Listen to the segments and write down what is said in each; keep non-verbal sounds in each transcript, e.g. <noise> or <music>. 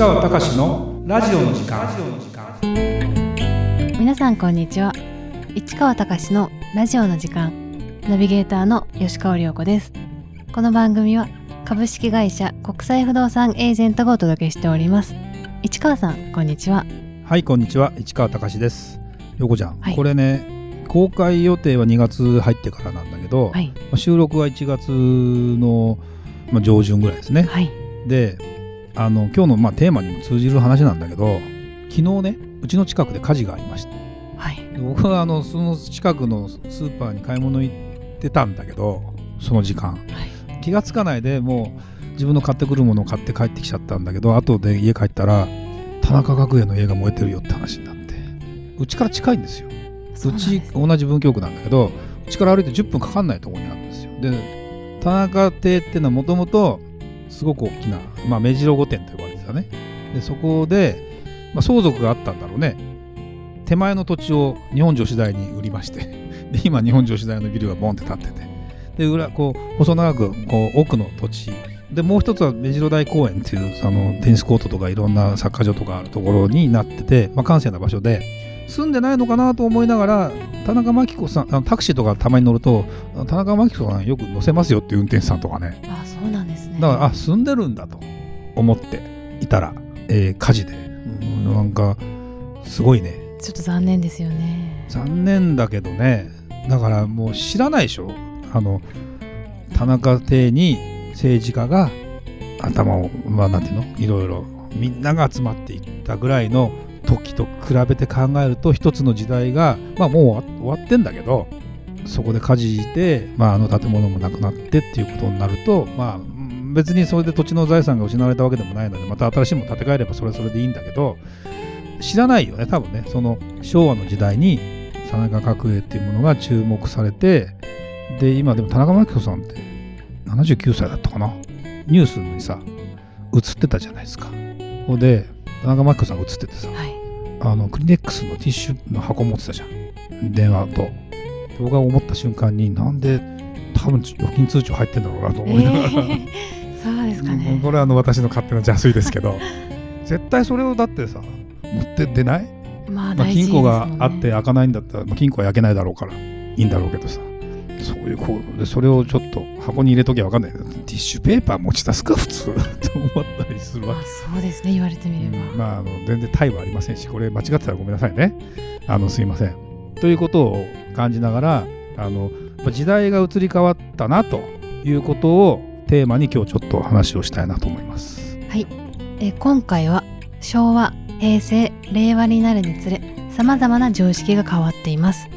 川隆のラジオの時間。皆さんこんにちは。市川隆のラジオの時間。ナビゲーターの吉川亮子です。この番組は株式会社国際不動産エージェントがお届けしております。市川さんこんにちは。はいこんにちは。市川隆です。よこちゃん、はい。これね公開予定は2月入ってからなんだけど、はい。まあ収録は1月の、まあ、上旬ぐらいですね、はい。であの今日の、まあ、テーマにも通じる話なんだけど昨日ねうちの近くで火事がありましたはい。で僕はあのその近くのスーパーに買い物行ってたんだけどその時間。はい。気がつかないでもう自分の買ってくるものを買って帰ってきちゃったんだけど後で家帰ったら田中角栄の家が燃えてるよって話になって。うちから近いんですよ。そうち同じ文京区なんだけどうちから歩いて10分かかんないところにあるんですよ。で田中邸っていうのはもともとすごく大きな、まあ、目白御殿と呼ばれてたね。でそこで、まあ、相続があったんだろうね。手前の土地を日本女子大に売りまして。<laughs> で今日本女子大のビルがボンって建ってて。で裏こう細長くこう奥の土地。でもう一つは目白台公園っていうあのテニスコートとかいろんなサッカー場とかあるところになってて、まあ、閑静な場所で住んでないのかなと思いながら田中真紀子さんあのタクシーとかたまに乗ると田中真紀子さんよく乗せますよっていう運転手さんとかね。あそうなんですね。だからあ住んでるんだと思っていたら、えー火事で、うんなんかすごいね。ちょっと残念ですよね。残念だけどね。だからもう知らないでしょ。あの田中邸に政治家が頭をまあなんていうの？いろいろみんなが集まっていったぐらいの時と比べて考えると一つの時代がまあもう終わってんだけどそこで火事で、まあ、あの建物もなくなってっていうことになるとまあ別にそれで土地の財産が失われたわけでもないのでまた新しいもの建て替えればそれはそれでいいんだけど知らないよね多分ね。その昭和の時代に田中角栄っていうものが注目されてで今でも田中真紀子さんって79歳だったかな？ニュースにさ映ってたじゃないですか。ほんで田中真紀子さんが映っててさはい。あのクリネックスのティッシュの箱持ってたじゃん。電話と。僕が思った瞬間になんで多分預金通帳入ってんだろうなとえ思いながら、ー、そうですかね。これはあの私の勝手な邪推ですけど。<laughs> 絶対それをだってさ持ってってない？まあ、まあ大事です金庫があって開かないんだったら、まあ、金庫は焼けないだろうからいいんだろうけどさ。そういうこうでそれをちょっと箱に入れときゃ分かんない。けどティッシュペーパー持ち出すか普通。<laughs> と思ったりするわあそうですね言われてみれば、うんまああの全然タイはありませんしこれ間違ってたらごめんなさいね。あのすいません。ということを感じながらあのまあ時代が移り変わったなということをテーマに今日ちょっと話をしたいなと思います。えー今回は昭和平成令和になるにつれさまざまな常識が変わっています。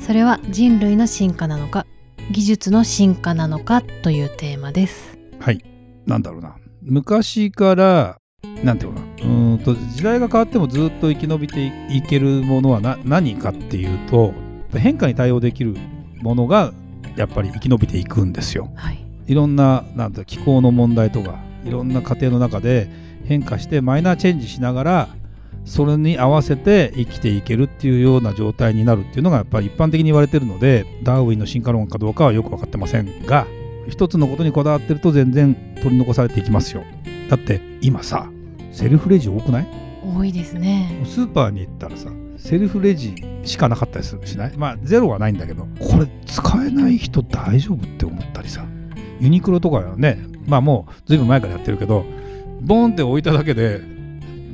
それは人類の進化なのか技術の進化なのかというテーマです。はい。なんだろうな昔からなんていうのかな。うーんと時代が変わってもずっと生き延びていけるものはな何かっていうと変化に対応できるものがやっぱり生き延びていくんですよ。はい。いろんななんて気候の問題とかいろんな過程の中で変化してマイナーチェンジしながらそれに合わせて生きていけるっていうような状態になるっていうのがやっぱり一般的に言われてるのでダーウィンの進化論かどうかはよく分かってませんが一つのことにこだわってると全然取り残されていきますよ。だって今さセルフレジ多くない？多いですね。スーパーに行ったらさセルフレジしかなかったりするしない？まあゼロはないんだけどこれ使えない人大丈夫って思ったりさ。ユニクロとかはねまあもうずいぶん前からやってるけどボンって置いただけで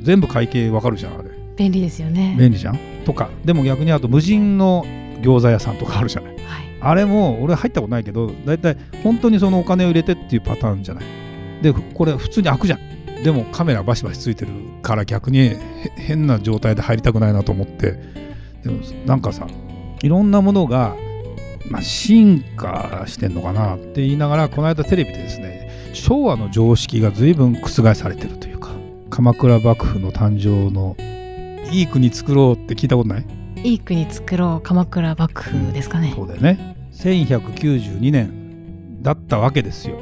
全部会計わかるじゃんあれ。便利ですよね。便利じゃん？とか。でも逆にあと無人の餃子屋さんとかあるじゃない？はいあれも俺入ったことないけど大体本当にそのお金を入れてっていうパターンじゃない。でこれ普通に開くじゃん。でもカメラバシバシついてるから逆にへ変な状態で入りたくないなと思って。でもなんかさいろんなものが、まあ、進化してんのかなって言いながらこの間テレビでですね昭和の常識が随分覆されてるというか鎌倉幕府の誕生のいい国作ろうって聞いたことない？いい国作ろう鎌倉幕府ですかね、そうだよね1192年だったわけですよ。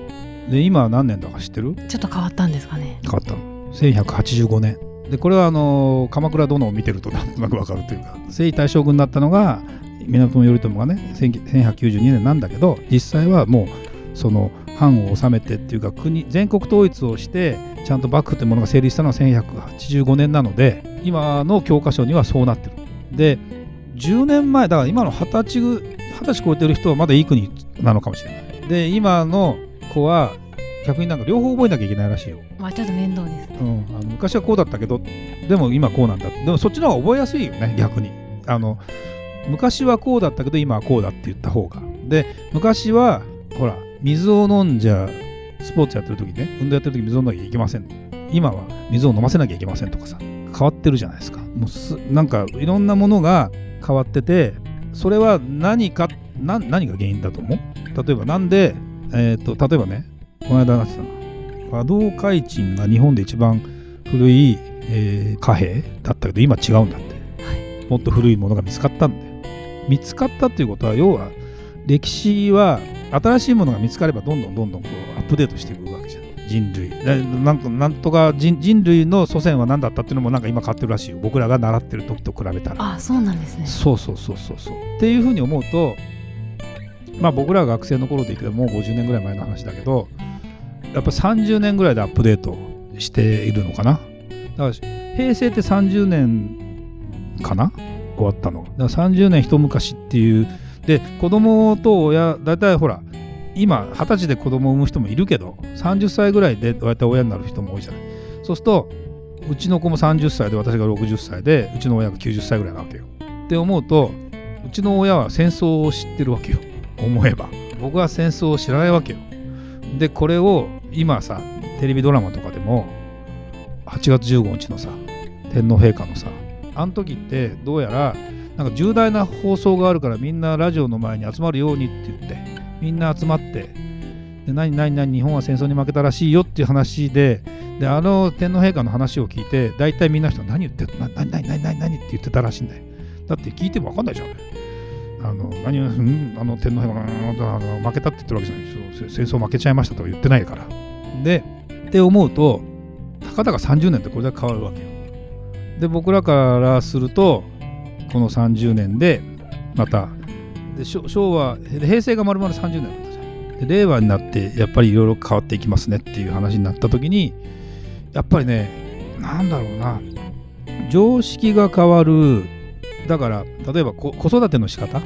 で今は何年だか知ってる？ちょっと変わったんですかね。変わった。の1185年。でこれはあの鎌倉殿を見てるとなんとなくわかるというか征夷大将軍になったのが源頼朝がね1192年なんだけど実際はもうその藩を治めてっていうか国全国統一をしてちゃんと幕府ってものが成立したのは1185年なので今の教科書にはそうなってる。で10年前だから今の二十歳二十歳超えてる人はまだいい国なのかもしれない。で今の子は逆になんか両方覚えなきゃいけないらしいよ、まあちょっと面倒ですうん、あの昔はこうだったけどでも今こうなんだでもそっちの方が覚えやすいよね逆に。あの昔はこうだったけど今はこうだって言った方が。で昔はほら水を飲んじゃスポーツやってる時ね運動やってる時水を飲んなきゃいけません。今は水を飲ませなきゃいけませんとかさ変わってるじゃないですか。もうすなんかいろんなものが変わっててそれは何かな何が原因だと思う？例えばなんで、えー、と例えばねこの間なってたの和道開鎮が日本で一番古い、えー貨幣だったけど今違うんだって、もっと古いものが見つかったんだよ。見つかったっていうことは要は歴史は新しいものが見つかればどんどんどんどんこうアップデートしていくわ人類。でなんかなんとか人人類の祖先は何だったっていうのもなんか今変わってるらしいよ。僕らが習ってる時と比べたら。あそうなんですね。そうそうそうそうそう。っていうふうに思うとまあ僕らが学生の頃でいいけどもう50年ぐらい前の話だけどやっぱ30年ぐらいでアップデートしているのかな。だから平成って30年かな？終わったの。がだから30年一昔っていう。で子供と親だいたいほら今二十歳で子供を産む人もいるけど30歳ぐらいで大体親になる人も多いじゃない。そうするとうちの子も30歳で私が60歳でうちの親が90歳ぐらいなわけよ。って思うとうちの親は戦争を知ってるわけよ。思えば。僕は戦争を知らないわけよ。でこれを今さテレビドラマとかでも8月15日のさ天皇陛下のさあの時ってどうやらなんか重大な放送があるからみんなラジオの前に集まるようにって言ってみんな集まってで何何何日本は戦争に負けたらしいよっていう話でであの天皇陛下の話を聞いて大体みんな人何言ってるな何何何何何って言ってたらしいんだよ。だって聞いても分かんないじゃん。あの何をうんあの天皇陛下があの負けたって言ってるわけじゃない。ですよ戦争負けちゃいましたとは言ってないから。でって思うとたかだか30年ってこれだけ変わるわけよ。で僕らからするとこの30年でまたで昭昭和で平成が丸々30年だったじゃん。で令和になってやっぱりいろいろ変わっていきますねっていう話になった時にやっぱりねなんだろうな。常識が変わるだから例えばこ子育ての仕方。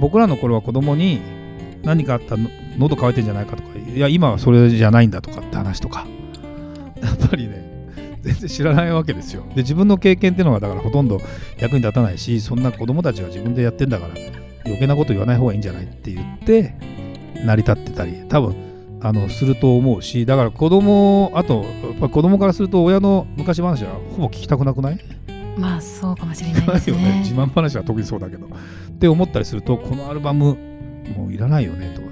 僕らの頃は子供に何かあったらの喉乾いてんじゃないかとかいや今はそれじゃないんだとかって話とか。やっぱりね全然知らないわけですよ。で自分の経験っていうのがだからほとんど役に立たないしそんな子供たちが自分でやってんだから余計なこと言わない方がいいんじゃないって言って成り立ってたり多分あのすると思うしだから子供あとやっぱ子供からすると親の昔話はほぼ聞きたくなくない？まあそうかもしれないですよね。ね <laughs> 自慢話は特にそうだけど。って思ったりするとこのアルバムもういらないよねとか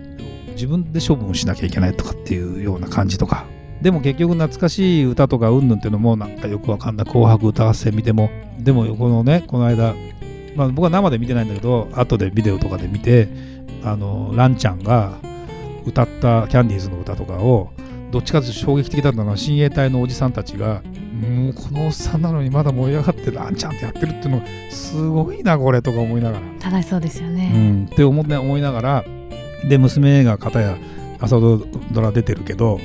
自分で処分をしなきゃいけないとかっていうような感じとか。でも結局懐かしい歌とかうんぬんっていうのもなんかよくわかんない「紅白歌合戦」見ても。でもこのねこの間、まあ、僕は生で見てないんだけど後でビデオとかで見てあのランちゃんが歌ったキャンディーズの歌とかをどっちかというと衝撃的だったのは親衛隊のおじさんたちがもうこのおっさんなのにまだ燃え上がってランちゃんってやってるっていうのがすごいなこれとか思いながら。正しそうですようね、ん、って思,、ね、思いながらで娘が片や朝ドラ出てるけど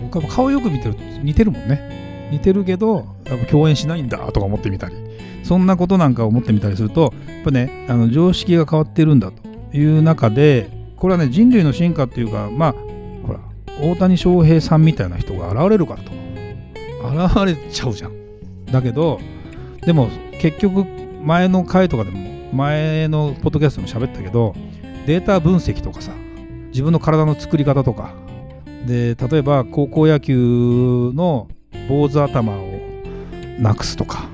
僕は顔よく見てると似てるもんね似てるけど共演しないんだとか思ってみたりそんなことなんか思ってみたりするとやっぱねあの常識が変わってるんだという中でこれはね人類の進化っていうかまあほら大谷翔平さんみたいな人が現れるかと。現れちゃうじゃん。だけどでも結局前の回とかでも前のポッドキャストでも喋ったけどデータ分析とかさ自分の体の作り方とかで例えば高校野球の坊主頭をなくすとか。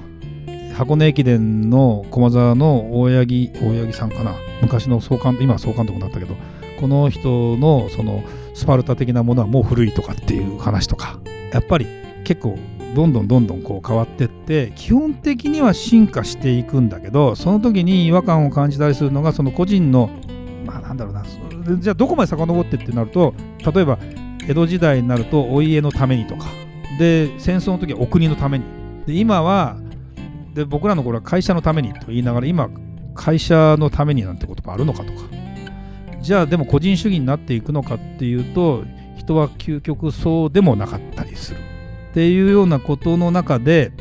箱根駅伝の駒沢の大八木大八木さんかな。昔の総監今は総監督になったけどこの人のそのスパルタ的なものはもう古いとかっていう話とか。やっぱり結構どんどんどんどんこう変わってって基本的には進化していくんだけどその時に違和感を感じたりするのがその個人のまあなんだろうなじゃあどこまで遡ってってなると例えば江戸時代になるとお家のためにとか。で戦争の時はお国のために。で今はで僕らの頃は会社のためにと言いながら今会社のためになんて言葉あるのかとかじゃあでも個人主義になっていくのかっていうと人は究極そうでもなかったりするっていうようなことの中で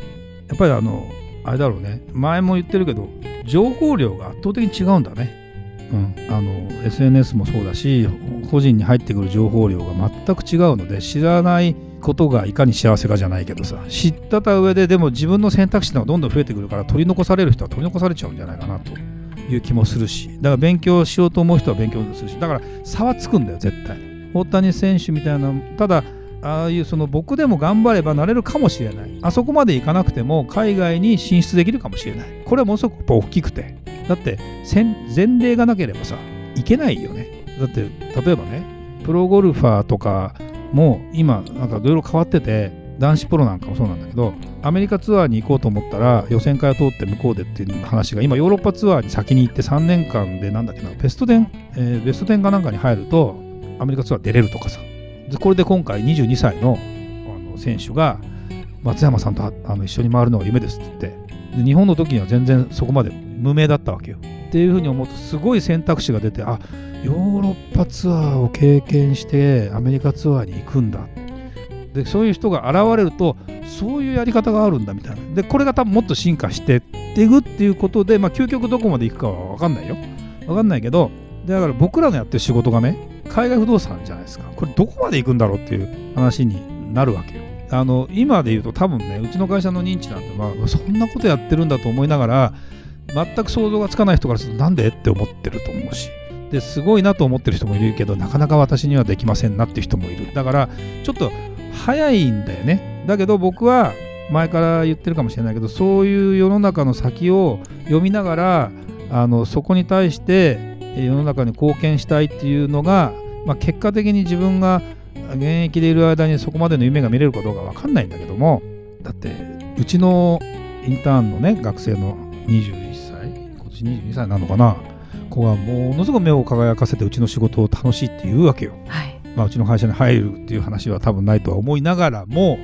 やっぱりあのあれだろうね前も言ってるけど情報量が圧倒的に違うんだね。うん、あの SNS もそうだし個人に入ってくる情報量が全く違うので知らないことがいかに幸せかじゃないけどさ知ったた上ででも自分の選択肢がどんどん増えてくるから取り残される人は取り残されちゃうんじゃないかなと。いう気もするし。だから勉強しようと思う人は勉強するし。だから差はつくんだよ絶対。大谷選手みたいなただああいうその僕でも頑張ればなれるかもしれない。あそこまでいかなくても海外に進出できるかもしれない。これはものすごく大きくて。だって前例がなければさいけないよね。だって例えばねプロゴルファーとかも今なんかいろいろ変わってて男子プロなんかもそうなんだけどアメリカツアーに行こうと思ったら予選会を通って向こうでっていう話が今ヨーロッパツアーに先に行って3年間でなんだっけなベスト10、えー、ベスト10かなんかに入るとアメリカツアー出れるとかさ。でこれで今回22歳のあの選手が松山さんとあの一緒に回るのが夢ですって言って日本の時には全然そこまで無名だったわけよ。っていうふうに思うとすごい選択肢が出てあヨーロッパツアーを経験してアメリカツアーに行くんだ。でそういう人が現れるとそういうやり方があるんだみたいな。でこれが多分もっと進化してっていくっていうことで、まあ、究極どこまで行くかは分かんないよ。分かんないけどだから僕らのやってる仕事がね海外不動産じゃないですか。これどこまで行くんだろうっていう話になるわけよ。あの今で言うと多分ねうちの会社の認知なんて、まあ、そんなことやってるんだと思いながら全く想像がつかない人からするとなんでって思ってると思うしですごいなと思ってる人もいるけどなかなか私にはできませんなっていう人もいる。だからちょっと早いんだよね。だけど僕は前から言ってるかもしれないけどそういう世の中の先を読みながらあのそこに対して世の中に貢献したいっていうのが、まあ、結果的に自分が現役でいる間にそこまでの夢が見れるかどうか分かんないんだけどもだってうちのインターンのね学生の21歳今年22歳なのかな。子はものすごく目を輝かせてうちの仕事を楽しいって言うわけよ。はい。まあ、うちの会社に入るっていう話は多分ないとは思いながらも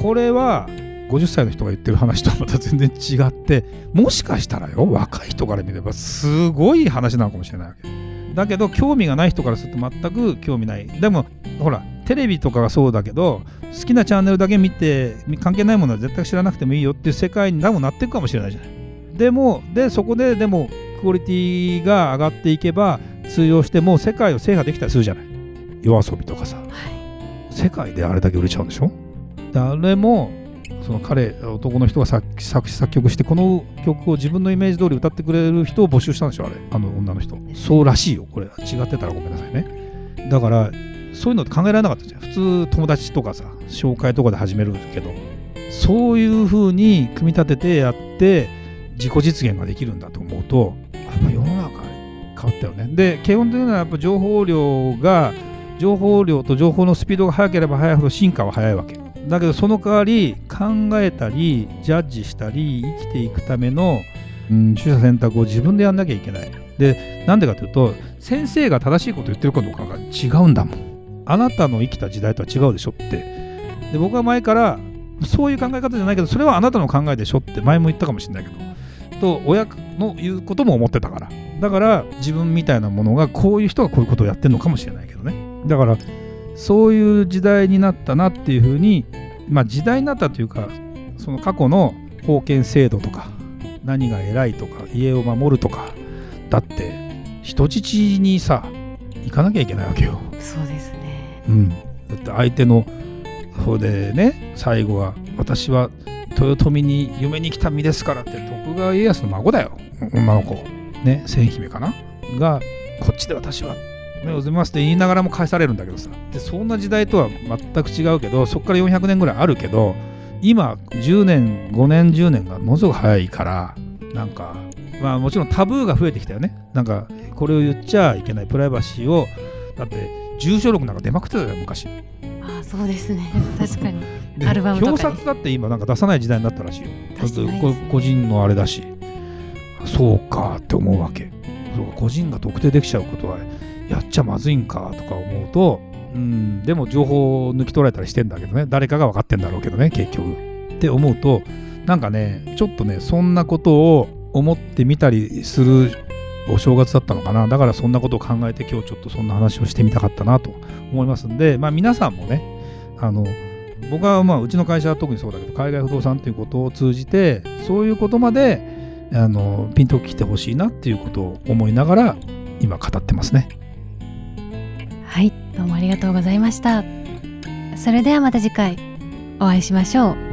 これは50歳の人が言ってる話とはまた全然違ってもしかしたらよ若い人から見ればすごい話なのかもしれないわけだけど興味がない人からすると全く興味ない。でもほらテレビとかがそうだけど好きなチャンネルだけ見て関係ないものは絶対知らなくてもいいよっていう世界に多分なっていくかもしれないじゃない。でもでそこででもクオリティが上がっていけば通用しても世界を制覇できたりするじゃない。夜遊びとかさ、はい、世界であれだけ売れちゃうんでしょ？誰もその彼男の人が作作詞作曲してこの曲を自分のイメージ通り歌ってくれる人を募集したんでしょあれ。あの女の人。そうらしいよこれ。違ってたらごめんなさいね。だからそういうのって考えられなかったじゃん。普通友達とかさ紹介とかで始めるけど。そういう風に組み立ててやって自己実現ができるんだと思うとやっぱ世の中変わったよね。で基本的にはやっぱ情報量が情報量と情報のスピードが速ければ速いほど進化は速いわけ。だけどその代わり考えたりジャッジしたり生きていくための、うん、取捨選択を自分でやんなきゃいけない。でなんでかというと先生が正しいこと言ってるかどうかが違うんだもん。あなたの生きた時代とは違うでしょって。で僕は前からそういう考え方じゃないけどそれはあなたの考えでしょって前も言ったかもしれないけどと親の言うことも思ってたから。だから自分みたいなものがこういう人がこういうことをやってるのかもしれないけどね。だからそういう時代になったなっていうふうに、まあ、時代になったというかその過去の封建制度とか何が偉いとか家を守るとかだって人質にさ行かなきゃいけないわけよ。そうですね、うん、だって相手の方でね最後は私は豊臣に嫁に来た身ですからって徳川家康の孫だよ。女の子。ね千姫かな？がこっちで私は目を覚ますって言いながらも返されるんだけどさ。でそんな時代とは全く違うけどそこから400年ぐらいあるけど今10年5年10年がものすごく早いからなんかまあもちろんタブーが増えてきたよね。なんかこれを言っちゃいけない。プライバシーをだって住所録なんか出まくってたよ昔。あそうですね。<laughs> 確かに。アルバムとか表札だって今なんか出さない時代になったらしいよ。だって個人のあれだし。そうかって思うわけ。そう個人が特定できちゃうことはやっちゃまずいんかとか思うと、うん、でも情報を抜き取られたりしてんだけどね、誰かが分かってんだろうけどね、結局。って思うと、なんかね、ちょっとね、そんなことを思ってみたりするお正月だったのかなだからそんなことを考えて今日ちょっとそんな話をしてみたかったなと思いますんで、まあ、皆さんもねあの僕はまあうちの会社は特にそうだけど海外不動産ということを通じてそういうことまであのピンときてほしいなっていうことを思いながら今語ってますね。はいどうもありがとうございました。それではまた次回お会いしましょう。